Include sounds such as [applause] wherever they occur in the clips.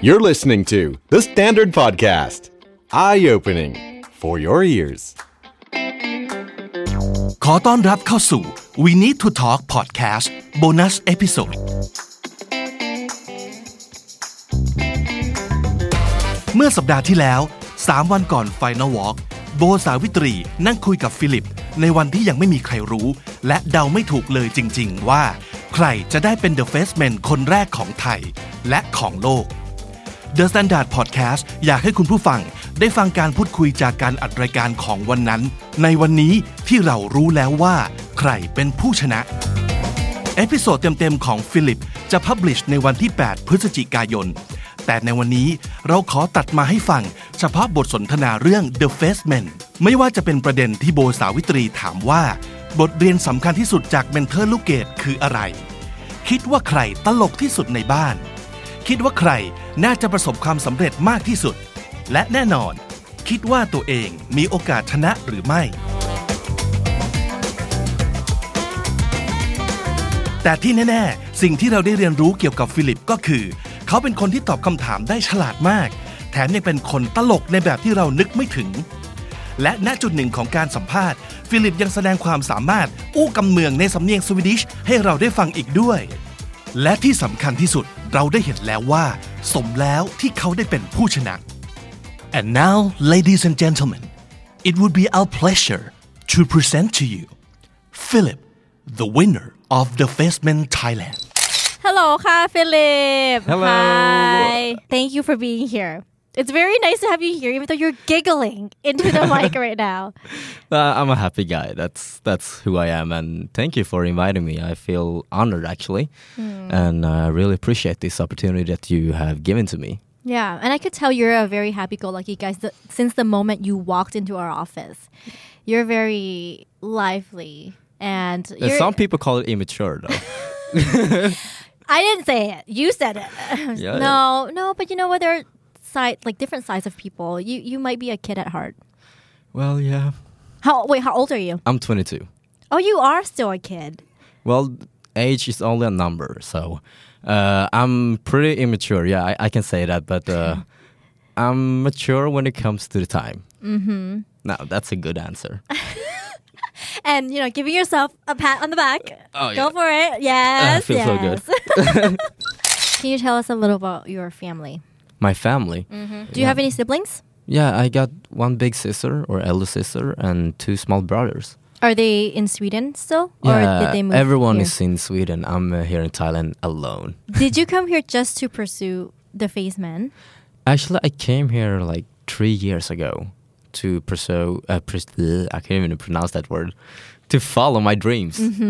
You're listening to The Standard Podcast. Eye opening for your ears. ขอต้อนรับเข้าสู่ We Need to Talk Podcast Bonus Episode เมื่อสัปดาห์ที่แล้ว 3 วันก่อน Final Walk โบสาวิตรีนั่งคุยกับฟิลิป ในวันที่ยังไม่มีใครรู้ และเดาไม่ถูกเลยจริง ๆ ว่า ใครจะได้เป็น The Face Man คนแรกของไทย และของโลก The Standard Podcast อยากให้คุณผู้ฟังได้ฟังการพูดคุยจากการอัดรายการของวันนั้น ในวันนี้ที่เรารู้แล้วว่า ใครเป็นผู้ชนะ เอพิโซดเต็มๆของฟิลิปจะพับลิชในวันที่ 8 พฤศจิกายน แต่ในวันนี้เราขอตัดมาให้ฟัง เฉพาะบทสนทนาเรื่อง The Face Man ไม่ว่าจะเป็นประเด็นที่โบสาวิตรีถามว่า บทเรียนสำคัญที่สุดจากเมนเทอร์ลูกเกดคืออะไร คิดว่าใครตลกที่สุดในบ้าน คิดว่าใครน่าจะประสบความสำเร็จมากที่สุด และแน่นอน คิดว่าตัวเองมีโอกาสชนะหรือไม่ แต่ที่แน่ ๆ สิ่งที่เราได้เรียนรู้เกี่ยวกับฟิลิปก็คือ เขาเป็นคนที่ตอบคำถามได้ฉลาดมาก แถมยังเป็นคนตลกในแบบที่เรานึกไม่ถึง และณจุดหนึ่งของการสัมภาษณ์ ฟิลิปยังแสดงความสามารถอู้กำเมืองในสำเนียงสวีดิชให้เราได้ฟังอีกด้วย และที่สำคัญที่สุด เราได้เห็นแล้วว่า สมแล้วที่เขาได้เป็นผู้ชนะ and now ladies and gentlemen it would be our pleasure to present to you Philip the winner of the Faceman Thailand Hello ค่ะ Philip Hello. Hi Thank you for being here It's very nice to have you here even though you're giggling into the [laughs] mic right now Uh, I'm a happy guy. That's that's who I am, and thank you for inviting me. I feel honored actually, and uh, I really appreciate this opportunity that you have given to me. Yeah and I could tell you're a very happy-go-lucky guy th- since the moment you walked into our office You're very lively and Some people call it immature, though. [laughs] I didn't say it you said it [laughs] Yeah. No no but you know what there are side like different sides of people you you might be a kid at heart well, yeah. How wait how old are you I'm 22. Oh you are still a kid Well, age is only a number, so uh, I'm pretty immature. Yeah, I, I can say that, but uh, [laughs] I'm mature when it comes to the time. Mm-hmm. Now that's a good answer. [laughs] and you know giving yourself a pat on the back. Oh, Go yeah. for it. [laughs] Yes. feels so good. good. Can you tell us a little about your family? My family. Do you have any siblings? Yeah, I got one big sister or elder sister and two small brothers. Are they in Sweden still, or yeah, did they move? everyone here? is in Sweden. I'm uh, here in Thailand alone. [laughs] Did you come here just to pursue the face man? Actually, I came here like three years ago to pursue. Uh, uh, I can't even pronounce that word. To follow my dreams, [laughs]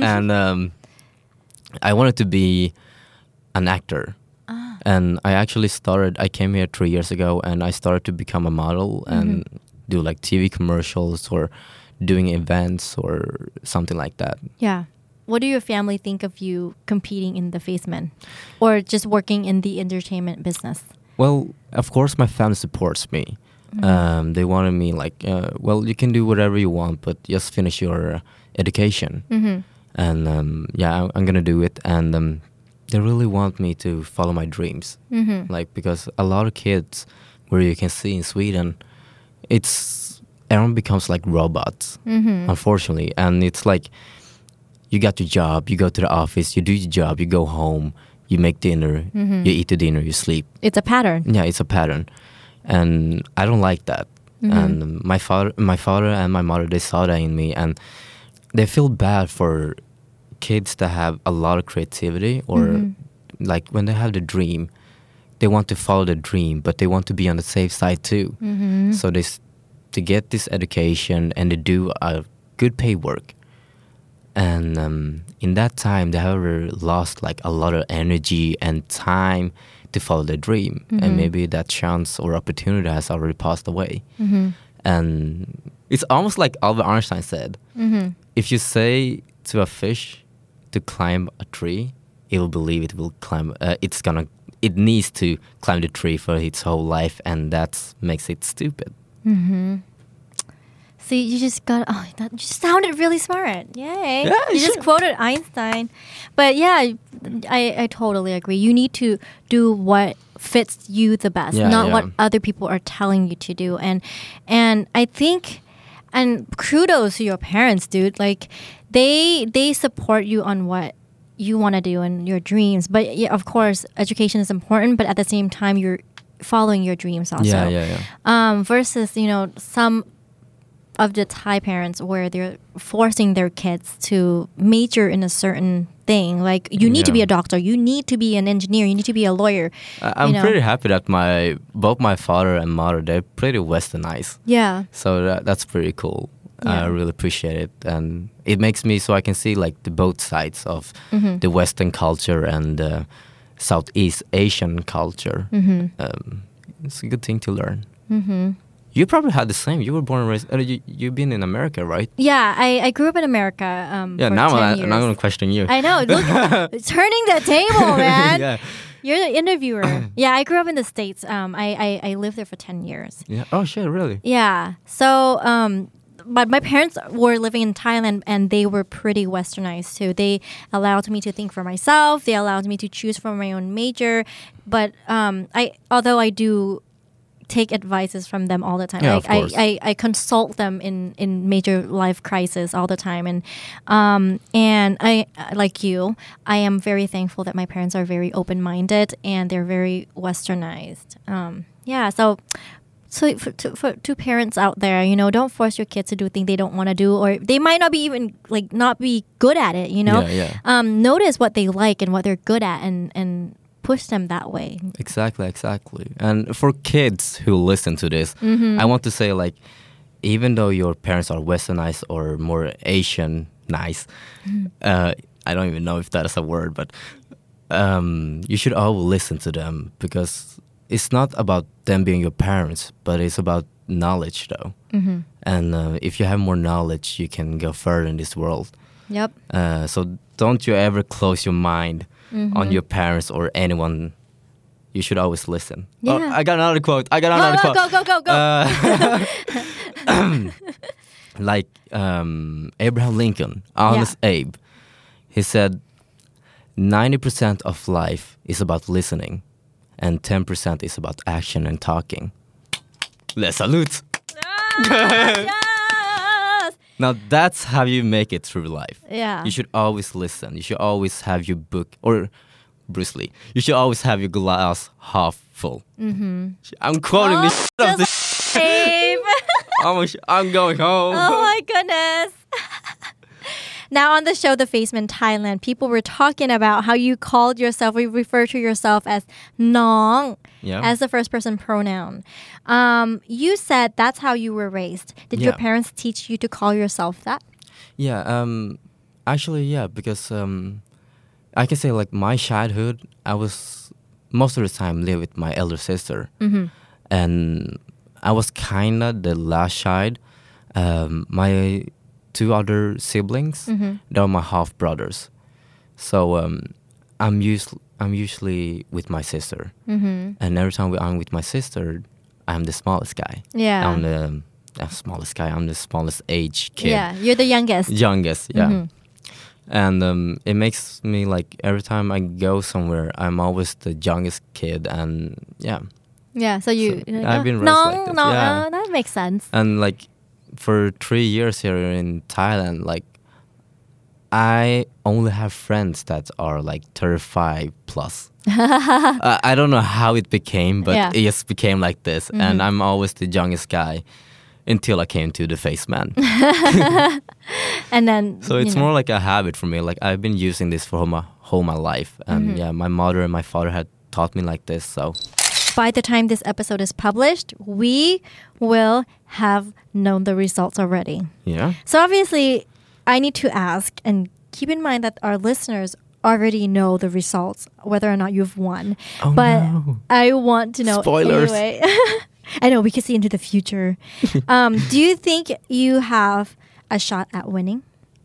and um, I wanted to be an actor. And I actually started. I came here three years ago, and I started to become a model and do like TV commercials or doing events or something like that. Yeah. What do your family think of you competing in the face man, or just working in the entertainment business? Well, of course, my family supports me. Um, they wanted me like, uh, well, you can do whatever you want, but just finish your education. Mm-hmm. And um, yeah, I'm, I'm gonna do it. And um, they really want me to follow my dreams, Mm-hmm. like because a lot of kids, where you can see in Sweden, it's everyone becomes like robots, Mm-hmm. unfortunately, and it's like you got your job, you go to the office, you do your job, you go home, you make dinner, Mm-hmm. you eat the dinner, you sleep. It's a pattern. Yeah, it's a pattern, and I don't like that. And my father, my father, and my mother, they saw that in me, and they feel bad for kids that have a lot of creativity, or mm-hmm. like when they have the dream, they want to follow the dream, but they want to be on the safe side too. Mm-hmm. So they to get this education and to do a good pay work. And um, in that time, they have lost like a lot of energy and time to follow their dream, and mm-hmm. maybe that chance or opportunity has already passed away. And it's almost like Albert Einstein said: if you say to a fish to climb a tree, it will believe it will climb. Uh, it's gonna. It needs to climb the tree for its whole life, and that makes it stupid. Mm-hmm. See, you just got. Oh, that you sounded really smart. Yay! Yeah, you just quoted Einstein. But yeah, I, I totally agree. You need to do what fits you the best, Yeah, not yeah. what other people are telling you to do. And and I think, and kudos to your parents, dude. Like they they support you on what you want to do and your dreams. But yeah, of course, education is important. But at the same time, you're following your dreams also yeah, yeah, yeah. um, versus you know some of the Thai parents where they're forcing their kids to major in a certain thing. Like you need to be a doctor, you need to be an engineer, you need to be a lawyer. I- I'm you know. pretty happy that my both my father and mother they're pretty westernized. Yeah, So that, that's pretty cool. Yeah. I really appreciate it, and it makes me so I can see like the both sides of Mm-hmm. the Western culture and uh, Southeast Asian culture. Mm-hmm. Um, it's a good thing to learn. Mm-hmm. You probably had the same. You were born and raised. Uh, you you've been in America, right? yeah. I, I grew up in America. Um, Yeah. Now 10 I. I'm not gonna question you. I know. Look, [laughs] turning the table, [laughs] man. yeah. You're the interviewer. [coughs] yeah, I grew up in the states. Um, I, I I lived there for ten years. Yeah. Oh shit! Really? Yeah. So, um, but my parents were living in Thailand and they were pretty westernized too. They allowed me to think for myself. They allowed me to choose for my own major. But um, I, although I do take advices from them all the time. Yeah, like. I, I, I consult them in, in major life crisis all the time. And um, and I like you, I am very thankful that my parents are very open minded and they're very westernized. Um, yeah, so so for, to, for to parents out there, you know, don't force your kids to do things they don't want to do, or they might not be even like not be good at it. You know, Yeah, yeah. Um, notice what they like and what they're good at, and and push them that way. Exactly, exactly. And for kids who listen to this, Mm-hmm. I want to say like, even though your parents are westernized or more Asian nice, Mm-hmm. uh, I don't even know if that is a word, but um, you should always listen to them because it's not about them being your parents, but it's about knowledge though. Mm-hmm. And uh, if you have more knowledge, you can go further in this world. Yep. Uh, so don't you ever close your mind Mm-hmm. on your parents or anyone. You should always listen. Oh, Yeah. I got another quote. I got Go, another go, quote. go, go, go, go. Uh, [laughs] [coughs] [coughs] like um, Abraham Lincoln, Honest Abe, he said, 90% of life is about listening, and 10% is about action and talking. Les salute. yes. [laughs] Now that's how you make it through life. Yeah. You should always listen. You should always have your book or Bruce Lee. You should always have your glass half full. Mm-hmm. I'm quoting of this. [laughs] I'm, I'm going home. oh my goodness. [laughs] now on the show The Faceman Thailand, people were talking about how you called yourself, you refer to yourself as Nong Yeah. as the first person pronoun. Um, you said that's how you were raised. Did your parents teach you to call yourself that? Yeah, um, actually, yeah, because um, I can say like my childhood, I was most of the time live with my elder sister, and I was kind of the last child. Um, my two other siblings, they are my half brothers, so um, I'm usually I'm usually with my sister, mm-hmm. and every time I'm with my sister, I'm the smallest guy. Yeah. I'm the uh, smallest guy. I'm the smallest age kid Yeah, you're the youngest. youngest yeah Mm-hmm. and um, it makes me like every time i go somewhere i'm always the youngest kid and yeah Yeah, so you. So, I've "Oh, been raised Nong, like this, Nong, yeah. uh, that makes sense. and like for three years here in thailand like i only have friends that are like 35 plus [laughs] uh, i don't know how it became but Yeah. it just became like this and i'm always the youngest guy until i came to the face man [laughs] And then. So it's know. more like a habit for me. Like I've been using this for my whole my life, and Mm-hmm. yeah, my mother and my father had taught me like this. So by the time this episode is published, we will have known the results already. yeah, So obviously, I need to ask and keep in mind that our listeners already know the results, whether or not you've won. Oh, but no. I want to know Spoilers. anyway. [laughs] I know we can see into the future. [laughs] um, do you think you have a shot at winning?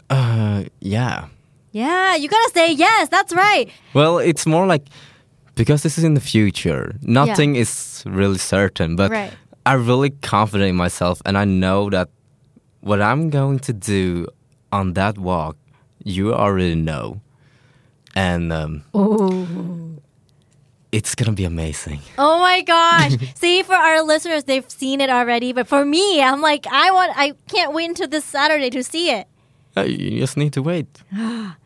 uh, yeah. Yeah, you gotta say yes. That's right. Well, it's more like because this is in the future. Nothing is really certain, but Right. I'm really confident in myself, and I know that what I'm going to do on that walk, you already know, and um, it's gonna be amazing. [laughs] Oh my gosh. See, for our listeners, they've seen it already. But for me, I'm like, I want, I can't wait until this Saturday to see it. Uh, you just need to wait. [gasps] [gasps] [gasps]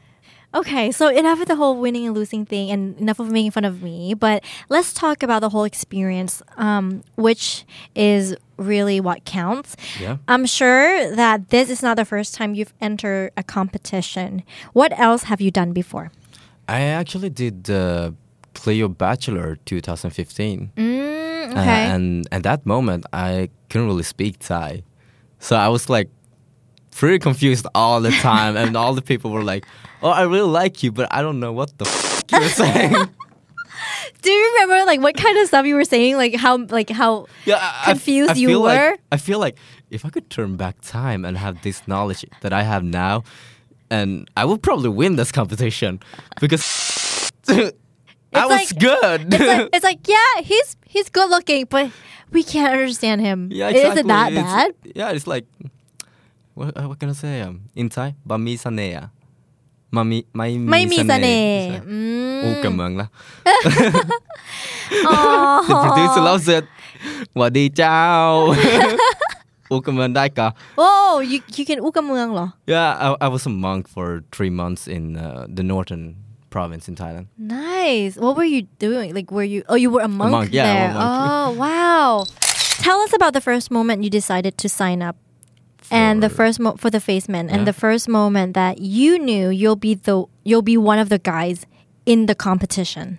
Okay, so enough of the whole winning and losing thing and enough of making fun of me, but let's talk about the whole experience, um, which is really what counts. Yeah. I'm sure that this is not the first time you've entered a competition. What else have you done before? I actually did uh, Cleo Bachelor 2015. Mm, Uh, okay. and at that moment, I couldn't really speak Thai. So I was like pretty confused all the time. and all the people were like, oh, I really like you, but I don't know what the f- you were [laughs] saying. Do you remember like what kind of stuff you were saying? Like how like how yeah, I- I confused I you feel like- were? I feel like if I could turn back time and have this knowledge that I have now, and I would probably win this competition because [laughs] I was like- good. it's like [laughs] it's like yeah, he's he's good looking, but we can't understand him. Yeah, exactly. Is it that It's- bad? Yeah, it's like what, uh, what can I say? Um, in Thai, บะมีเสน่ห์มามีไม่ ไม่มีเสน่ห์ ใช่ อืม อู้กับเมืองละ อ๋อ ถึงสุดแล้วเสร็จหวัดดีเจ้า อู้กับเมืองได้กะ Oh, you you can อู้กับเมืองเหรอ Yeah, I, I was a monk for three months in uh, the northern province in Thailand. Nice. What were you doing? Like, were you? Oh, you were a monk, monk, yeah, I'm a there. monk. Oh, wow. Tell us about the first moment you decided to sign up, and the first mo- for the face man, and Yeah. the first moment that you knew you'll be the you'll be one of the guys in the competition.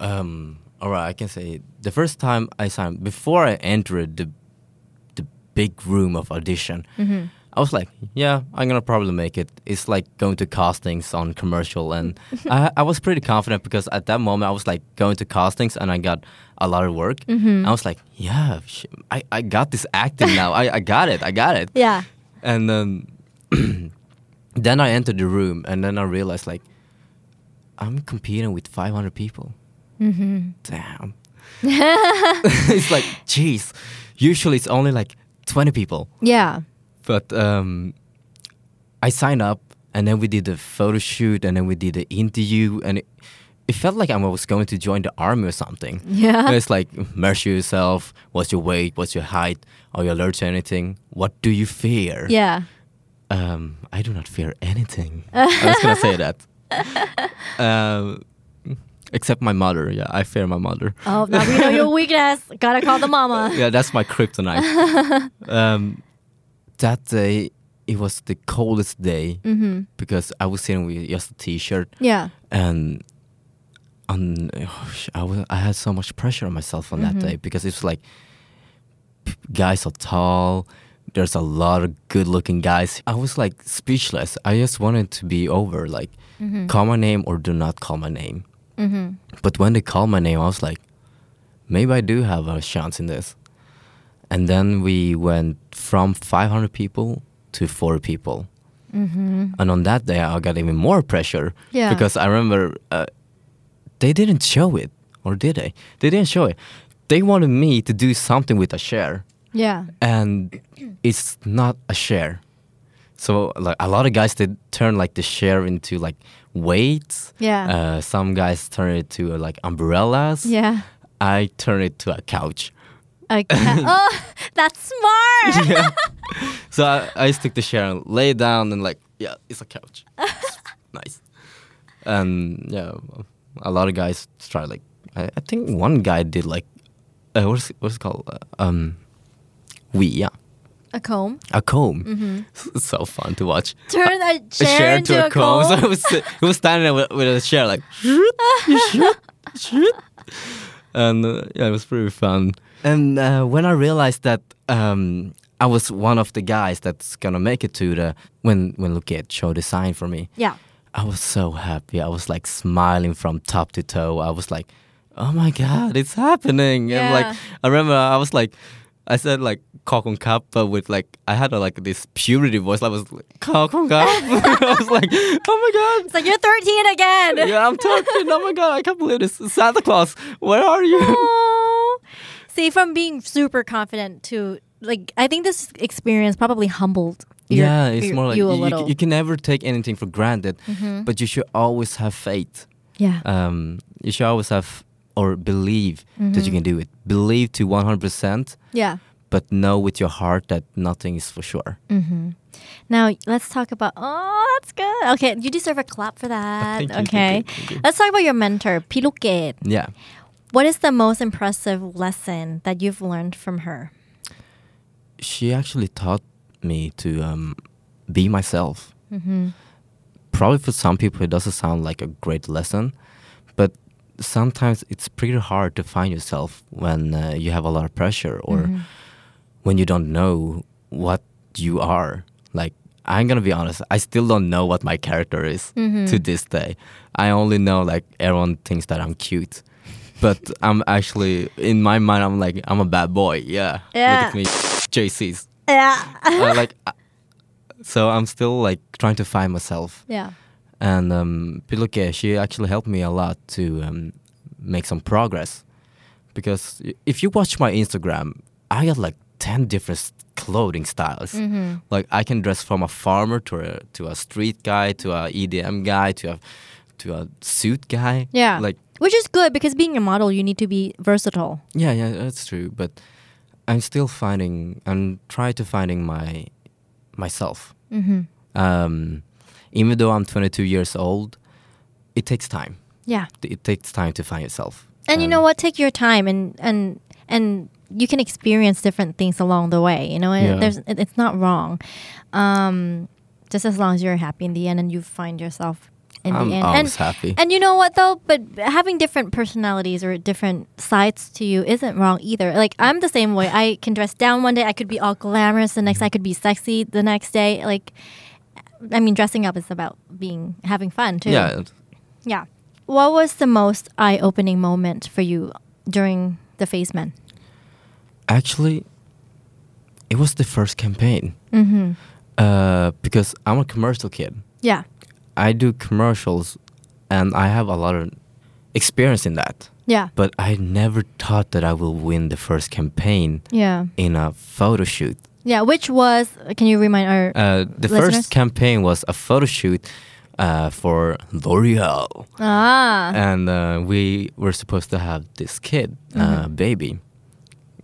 Um, all right, I can say the first time I signed before I entered the the big room of audition, I was like, yeah, I'm gonna probably make it. It's like going to castings on commercial, and [laughs] I, I was pretty confident because at that moment I was like going to castings and I got a lot of work. I was like, yeah, sh- I, I got this acting now. I, I got it. I got it. Yeah. And um, [clears throat] then I entered the room, and then I realized like I'm competing with 500 people. Mm-hmm. Damn. [laughs] [laughs] it's like, jeez. Usually it's only like 20 people, Yeah. But um, I signed up, and then we did the photo shoot, and then we did the interview, and it, it felt like I was going to join the army or something. Yeah. It's like measure yourself. What's your weight? What's your height? Are you allergic to anything? What do you fear? Yeah. Um, I do not fear anything. [laughs] I was gonna say that. [laughs] Um, except my mother. Yeah, I fear my mother. Oh, now we know your [laughs] weakness. Gotta call the mama. Yeah, that's my kryptonite. um, that day, it was the coldest day mm-hmm. because I was sitting with just a t-shirt Yeah. and on I was I had so much pressure on myself on that mm-hmm. day because it's like guys are tall. There's a lot of good-looking guys. I was like speechless. I just wanted to be over, like mm-hmm. call my name or do not call my name. But when they called my name, I was like, maybe I do have a chance in this. And then we went from 500 people to 40 people. And on that day, I got even more pressure Yeah. because I remember uh, they didn't show it, or did they? They didn't show it. They wanted me to do something with a share, Yeah. and it's not a share. So like a lot of guys they turn like the share into like weights. Yeah. Uh, some guys turn it to uh, like umbrellas. Yeah. I turn it to a couch. Okay. [laughs] oh, that's smart. yeah. [laughs] So I, I just took the chair and lay down and like, yeah, it's a couch. It's [laughs] nice. And yeah, a lot of guys try like, I, I think one guy did like, uh, what's what's it called? Uh, um, we yeah, A comb. a comb. It's so fun to watch. Turn a A chair, chair into to a, comb. comb. So it was he was standing there with, with a chair like, and uh, yeah, it was pretty fun. And uh, when I realized that um, I was one of the guys that's gonna make it to the when when Lukkade showed the sign for me, yeah. I was so happy. I was like smiling from top to toe. I was like, oh my god, it's happening! And like I remember I was like. I said like Kokon Cup, but with like I had a, like this purity voice. I was like Kokon Cup. [laughs] I was like, oh my god, It's like you're 13 again. yeah, I'm talking. Oh my god, I can't believe this. Santa Claus, where are you? See, from being super confident to like I think this experience probably humbled. Your, yeah, it's your- more like you you, you, can never take anything for granted, Mhm. but you should always have faith. yeah. Um, you should always have or believe that you Mhm. can do it. Believe to 100%, yeah. but know with your heart that nothing is for sure. hmm Now let's talk about. Oh, that's good. Okay, you deserve a clap for that. [laughs] Thank you, thank okay, you, thank you. let's talk about your mentor, Piluket. Yeah. What is the most impressive lesson that you've learned from her? She actually taught me to um, be myself. Mm-hmm. Probably for some people, it doesn't sound like a great lesson, but sometimes it's pretty hard to find yourself when uh, you have a lot of pressure or Mm-hmm. when you don't know what you are. Like, I'm gonna be honest, I still don't know what my character is Mhm. to this day. I only know like everyone thinks that I'm cute. But I'm actually in my mind I'm like I'm a bad boy, yeah. Yeah. Look at me JC's. Yeah. Uh, [laughs] like uh, so I'm still like trying to find myself. yeah. And um Piluke, she actually helped me a lot to um, make some progress. Because if you watch my Instagram, I got like 10 different clothing styles. Mm-hmm. Like I can dress from a farmer to a to a street guy to a EDM guy to a to a suit guy. Yeah. Like Which is good because being a model, you need to be versatile. yeah, yeah, that's true. But I'm still finding I'm trying to finding my myself. Mm-hmm. Um, even though I'm 22 years old, it takes time. Yeah. It takes time to find yourself. And you Um, know what? Take your time and and and you can experience different things along the way. You know, and Yeah. there's it, it's not wrong. Um, just as long as you're happy in the end and you find yourself in I'm the end. always and happy. and you know what though? But having different personalities or different sides to you isn't wrong either. Like I'm the same way. I can dress down one day. I could be all glamorous. The next, I could be sexy. The next day, like, I mean, dressing up is about being having fun too. yeah, Yeah. What was the most eye-opening moment for you during the Face Men? actually, it was the first campaign. Mm-hmm. Uh, because I'm a commercial kid. Yeah. I do commercials, and I have a lot of experience in that. Yeah. But I never thought that I will win the first campaign Yeah. in a photo shoot. Yeah. Which was? Can you remind our? Uh, the Listeners? first campaign was a photo shoot uh, for L'Oreal, ah. and uh, we were supposed to have this kid, uh, Mhm. baby,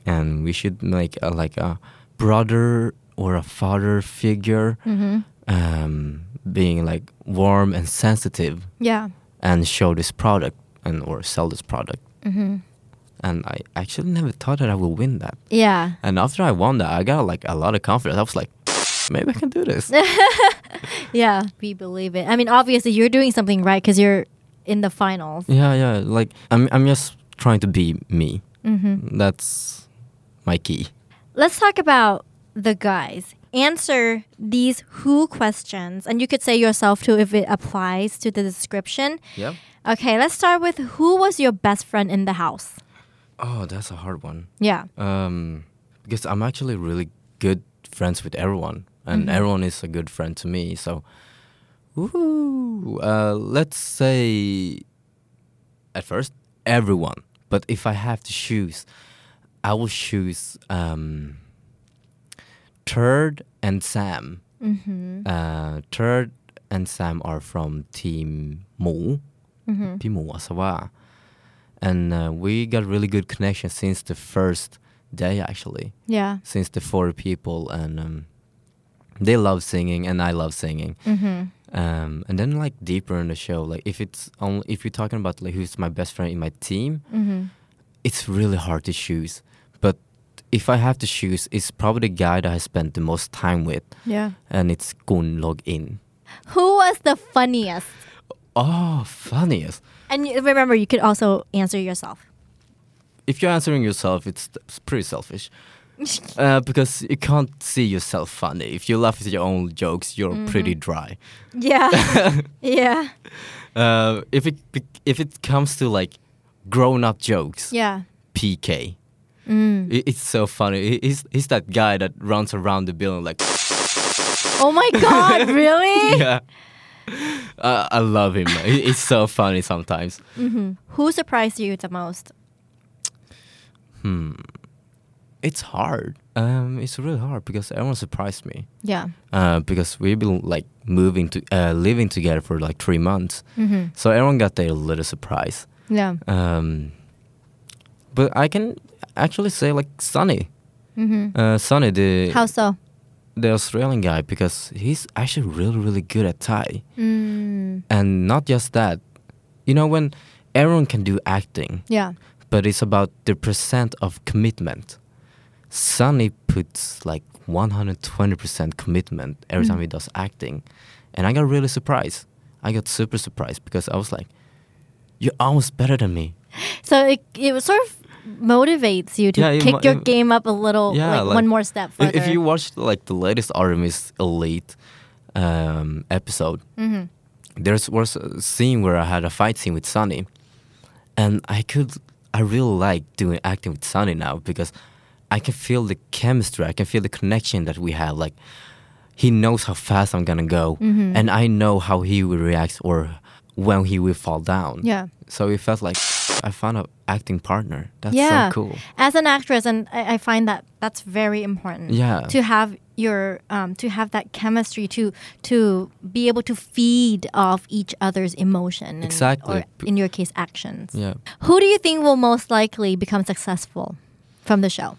and we should make a, like a brother or a father figure, mm-hmm. um, being like warm and sensitive, Yeah. and show this product and or sell this product. Mm-hmm. And I actually never thought that I will win that. Yeah. And after I won that, I got like a lot of confidence. I was like, maybe I can do this. [laughs] Yeah. We believe it. I mean, obviously, you're doing something right because you're in the finals. Yeah, yeah. Like I'm, I'm just trying to be me. Mm-hmm. That's my key. Let's talk about the guys. Answer these who questions, and you could say yourself too if it applies to the description. Yep. Okay, let's start with who was your best friend in the house? Oh, that's a hard one. Yeah. Um, because I'm actually really good friends with everyone, and Mhm. everyone is a good friend to me. So! Uh, let's say at first everyone, but if I have to choose, I will choose um, Turd and Sam. Mm-hmm. Uh, Turd and Sam are from Team Mu. Mm-hmm. Team Mu Asava. And uh, we got really good connection since the first day, actually. Yeah. Since the four people, and um, they love singing, and I love singing. Mm-hmm. Um, and then like deeper in the show, like if it's only if you're talking about like who's my best friend in my team, mm-hmm. it's really hard to choose if I have to choose it's probably the guy that I spent the most time with Yeah. and it's Gun Log In Who was the funniest? oh funniest And remember, you could also answer yourself. if you're answering yourself, it's, it's pretty selfish. [laughs] uh, because you can't see yourself funny. If you laugh at your own jokes, you're pretty dry. Yeah. [laughs] yeah. Uh, if it if it comes to like grown up jokes, Yeah. PK, Mm. i- it's so funny. He- He's he's that guy that runs around the building like Oh my [laughs] God! really? yeah. Uh, I love him. He's so funny sometimes. Mm-hmm. Who surprised you the most? Hmm. it's hard. Um, it's really hard because everyone surprised me. Yeah. Uh, because we've been like moving to uh, living together for like three months, Mhm. so everyone got their little surprise. Yeah. Um, but I can actually say like Sonny, uh, Sonny the How so? the Australian guy because he's actually really really good at Thai, Mm. and not just that. You know when everyone can do acting, Yeah. but it's about the percent of commitment. Sonny puts like 120% commitment every time he does acting. And I got really surprised. I got super surprised because I was like, you're almost better than me. [gasps] So it it was sort of motivates you to Yeah, kick mo- your game up a little, Yeah, like, like, one more step further. If you watch like the latest Artemis Elite um, episode, Mm-hmm. there was a scene where I had a fight scene with Sunny, and I could, I really like doing acting with Sunny now because I can feel the chemistry, I can feel the connection that we have. Like he knows how fast I'm gonna go, Mm-hmm. and I know how he will react or when he will fall down. Yeah. So it felt like I found an acting partner. That's yeah. so cool. As an actress, and I, I find that that's very important. Yeah. To have your um, to have that chemistry to to be able to feed off each other's emotion. and- Exactly. Or in your case, actions. Yeah. Who do you think will most likely become successful from the show?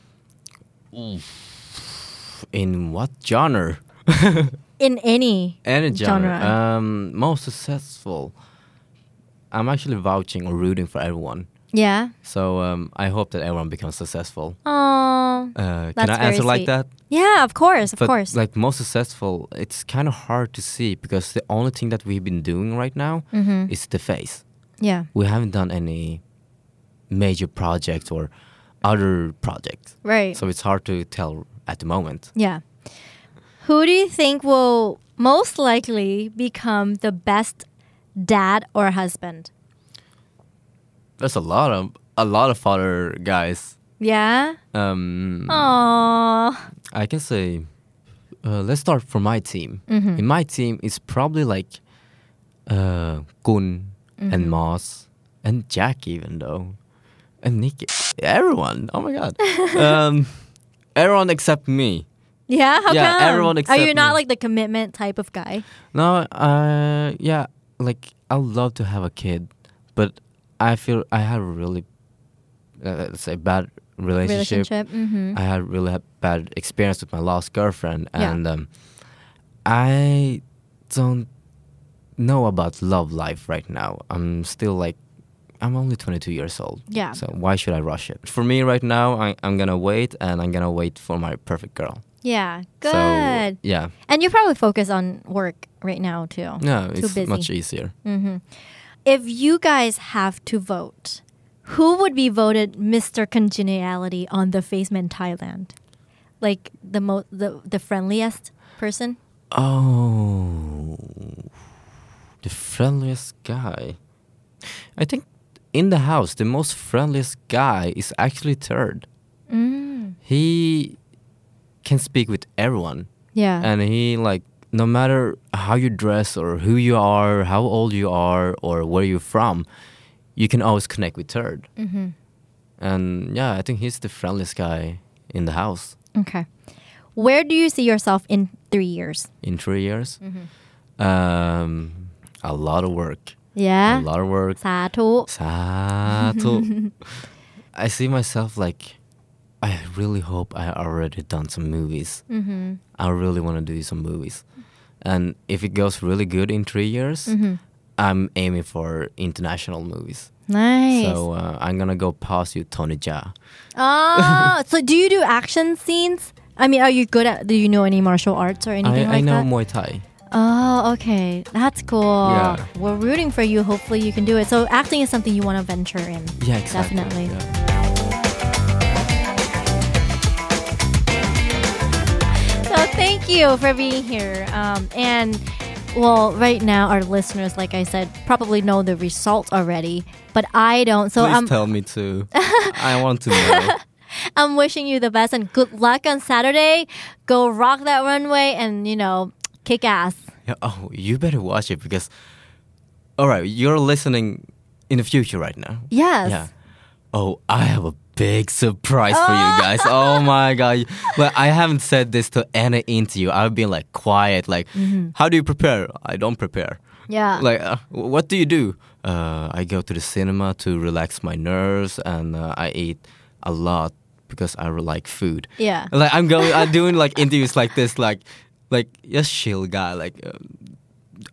In what genre? [laughs] In any Any genre. Genre. Um, most successful. I'm actually vouching or rooting for everyone. yeah. So um, I hope that everyone becomes successful. Oh. Uh, can I answer like that? Yeah, of course, of but course. like most successful, it's kind of hard to see because the only thing that we've been doing right now Mm-hmm. is the face. yeah. We haven't done any major projects or other projects, Right. so it's hard to tell at the moment. Yeah. Who do you think will most likely become the best dad or husband? There's a lot of a lot of other guys. Yeah. Um, Aww. I can say, uh, let's start from my team. Mm-hmm. In my team, it's probably like uh, Gun Mm-hmm. and Moss and Jack, even though, and Nikki. Everyone. Oh my god. [laughs] um, everyone except me. Yeah. How Yeah, come? everyone Are you not me. like the commitment type of guy? No, uh, yeah, like I love to have a kid, but I feel I had a really, uh, let's say, bad relationship. Relationship. Mm-hmm. I had really had bad experience with my last girlfriend, Yeah. and um, I don't know about love life right now. I'm still like, I'm only 22 years old. Yeah. So why should I rush it? For me right now, I, I'm gonna wait, and I'm gonna wait for my perfect girl. Yeah. Good. So yeah, and you probably focus on work right now too. no, Too it's busy. much easier. If you guys have to vote, who would be voted Mr. Congeniality on the Face Faceman Thailand? Like the mo- the the friendliest person? Oh, the friendliest guy. I think in the house, the most friendliest guy is actually third. Mm. He can speak with everyone. Yeah. And he like no matter how you dress or who you are, how old you are or where you're from, you can always connect with third. Mm-hmm. And yeah, I think he's the friendliest guy in the house. Okay. Where do you see yourself in three years? In three years? Mm-hmm. Um, a lot of work. Yeah. A lot of work. Satu. Satu. [laughs] I see myself like I really hope I already done some movies. Mm-hmm. I really want to do some movies. And if it goes really good in three years, Mm-hmm. I'm aiming for international movies. Nice. So uh, I'm gonna go past you, Tony Jaa. oh, [laughs] so do you do action scenes? I mean, are you good at? Do you know any martial arts or anything I, like I know that? Muay Thai. Oh, okay. That's cool. Yeah. We're rooting for you. Hopefully, you can do it. So, acting is something you want to venture in. Yeah, exactly. Definitely. Yeah. Thank you for being here. Um, and, well, right now, our listeners, like I said, probably know the results already, but I don't. So, Please I'm, tell me too. [laughs] I want to know. I'm wishing you the best and good luck on Saturday. Go rock that runway and, you know, kick ass. Yeah, oh, you better watch it because. All right, you're listening in the future right now. Yes. Yeah. Oh, I have a big surprise for you guys. Oh my god! But I haven't said this to any interview. I've been like quiet. Like, how do you prepare? I don't prepare. Yeah. Like, uh, what do you do? Uh, I go to the cinema to relax my nerves, and uh, I eat a lot because I like food. Yeah. Like I'm going, I'm doing like [laughs] interviews like this, like, like just chill guy. Like, um,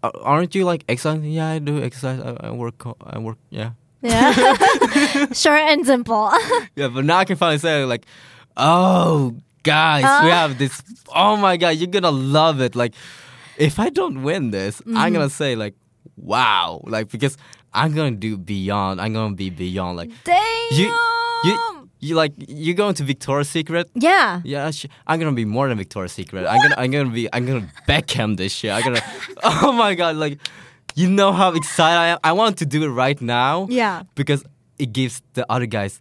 aren't you like exercising? Yeah, I do exercise. I, I work. I work. Yeah. Yeah. [laughs] Short and simple. [laughs] Yeah, but now I can finally say like, oh guys, we uh. have this. Oh my god, you're gonna love it. Like, if I don't win this, I'm mm-hmm. gonna say like, wow, like because I'm gonna do beyond. I'm gonna be beyond. Like Damn. you, you, you like you're going to Victoria's Secret. yeah. Yeah, sh- I'm gonna be more than Victoria's Secret. I'm gonna, I'm gonna be, I'm gonna Beckham this shit. I'm gonna, [laughs] oh my god, like, you know how excited I am. I want to do it right now. Yeah. Because it gives the other guys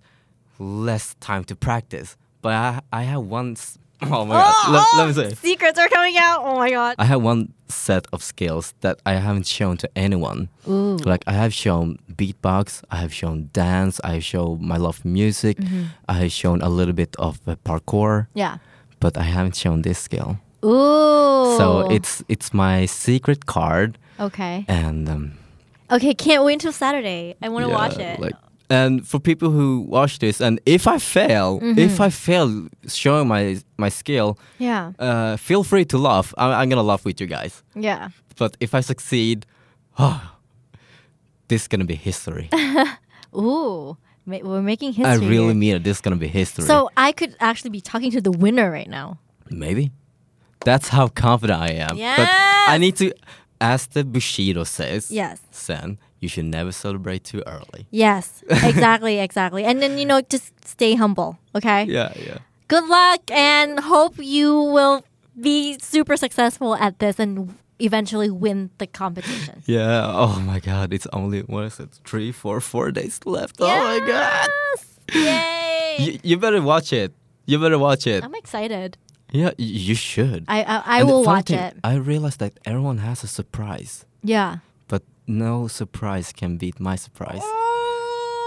less time to practice. But I, I have one. [laughs] Oh my god. Let, let me say. Secrets are coming out. Oh my god. I have one set of skills that I haven't shown to anyone. Ooh. Like I have shown beatbox, I have shown dance, I have shown my love for music, Mm-hmm. I have shown a little bit of uh, parkour, Yeah. but I haven't shown this skill. Ooh. So it's it's my secret card, okay. and um, Okay, can't wait until Saturday. I want to yeah, watch it. Like, and for people who watch this, and if I fail, if Mm-hmm. I fail showing my my skill, yeah. uh, feel free to laugh. I'm, I'm gonna laugh with you guys. Yeah. But if I succeed, oh, [sighs] this is gonna be history. [laughs] Ooh. Ma- We're making history. I really here. mean it. This is gonna be history. So I could actually be talking to the winner right now. maybe that's how confident I am. But I need to, as the Bushido says. Yes. Sen, you should never celebrate too early. Yes. [laughs] Exactly. exactly. And then you know, just stay humble. Okay. Yeah, yeah. Good luck, and hope you will be super successful at this and eventually win the competition. [laughs] Yeah. Oh my God! It's only what is it? Three, four, four days left. Oh my God! Yes! Yay! [laughs] You, you better watch it. You better watch it. I'm excited. yeah, y- you should. I I, I And the will funny watch thing, it. I realized that everyone has a surprise, Yeah. but no surprise can beat my surprise.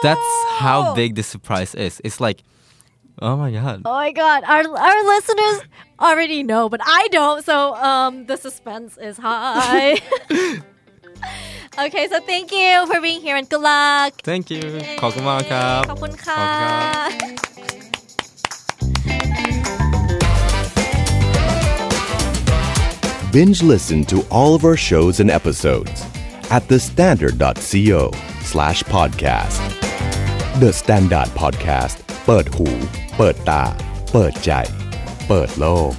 That's how big the surprise is. It's like, oh my God. Oh my god, our our listeners already know, but I don't. So um, the suspense is high. [laughs] [laughs] okay, so thank you for being here and good luck. Thank you. ขอบคุณมากครับ ขอบคุณค่ะ Binge listen to all of our shows and episodes at thestandard.co slash podcast. The Standard Podcast เปิดหู เปิดตา เปิดใจ เปิดโลก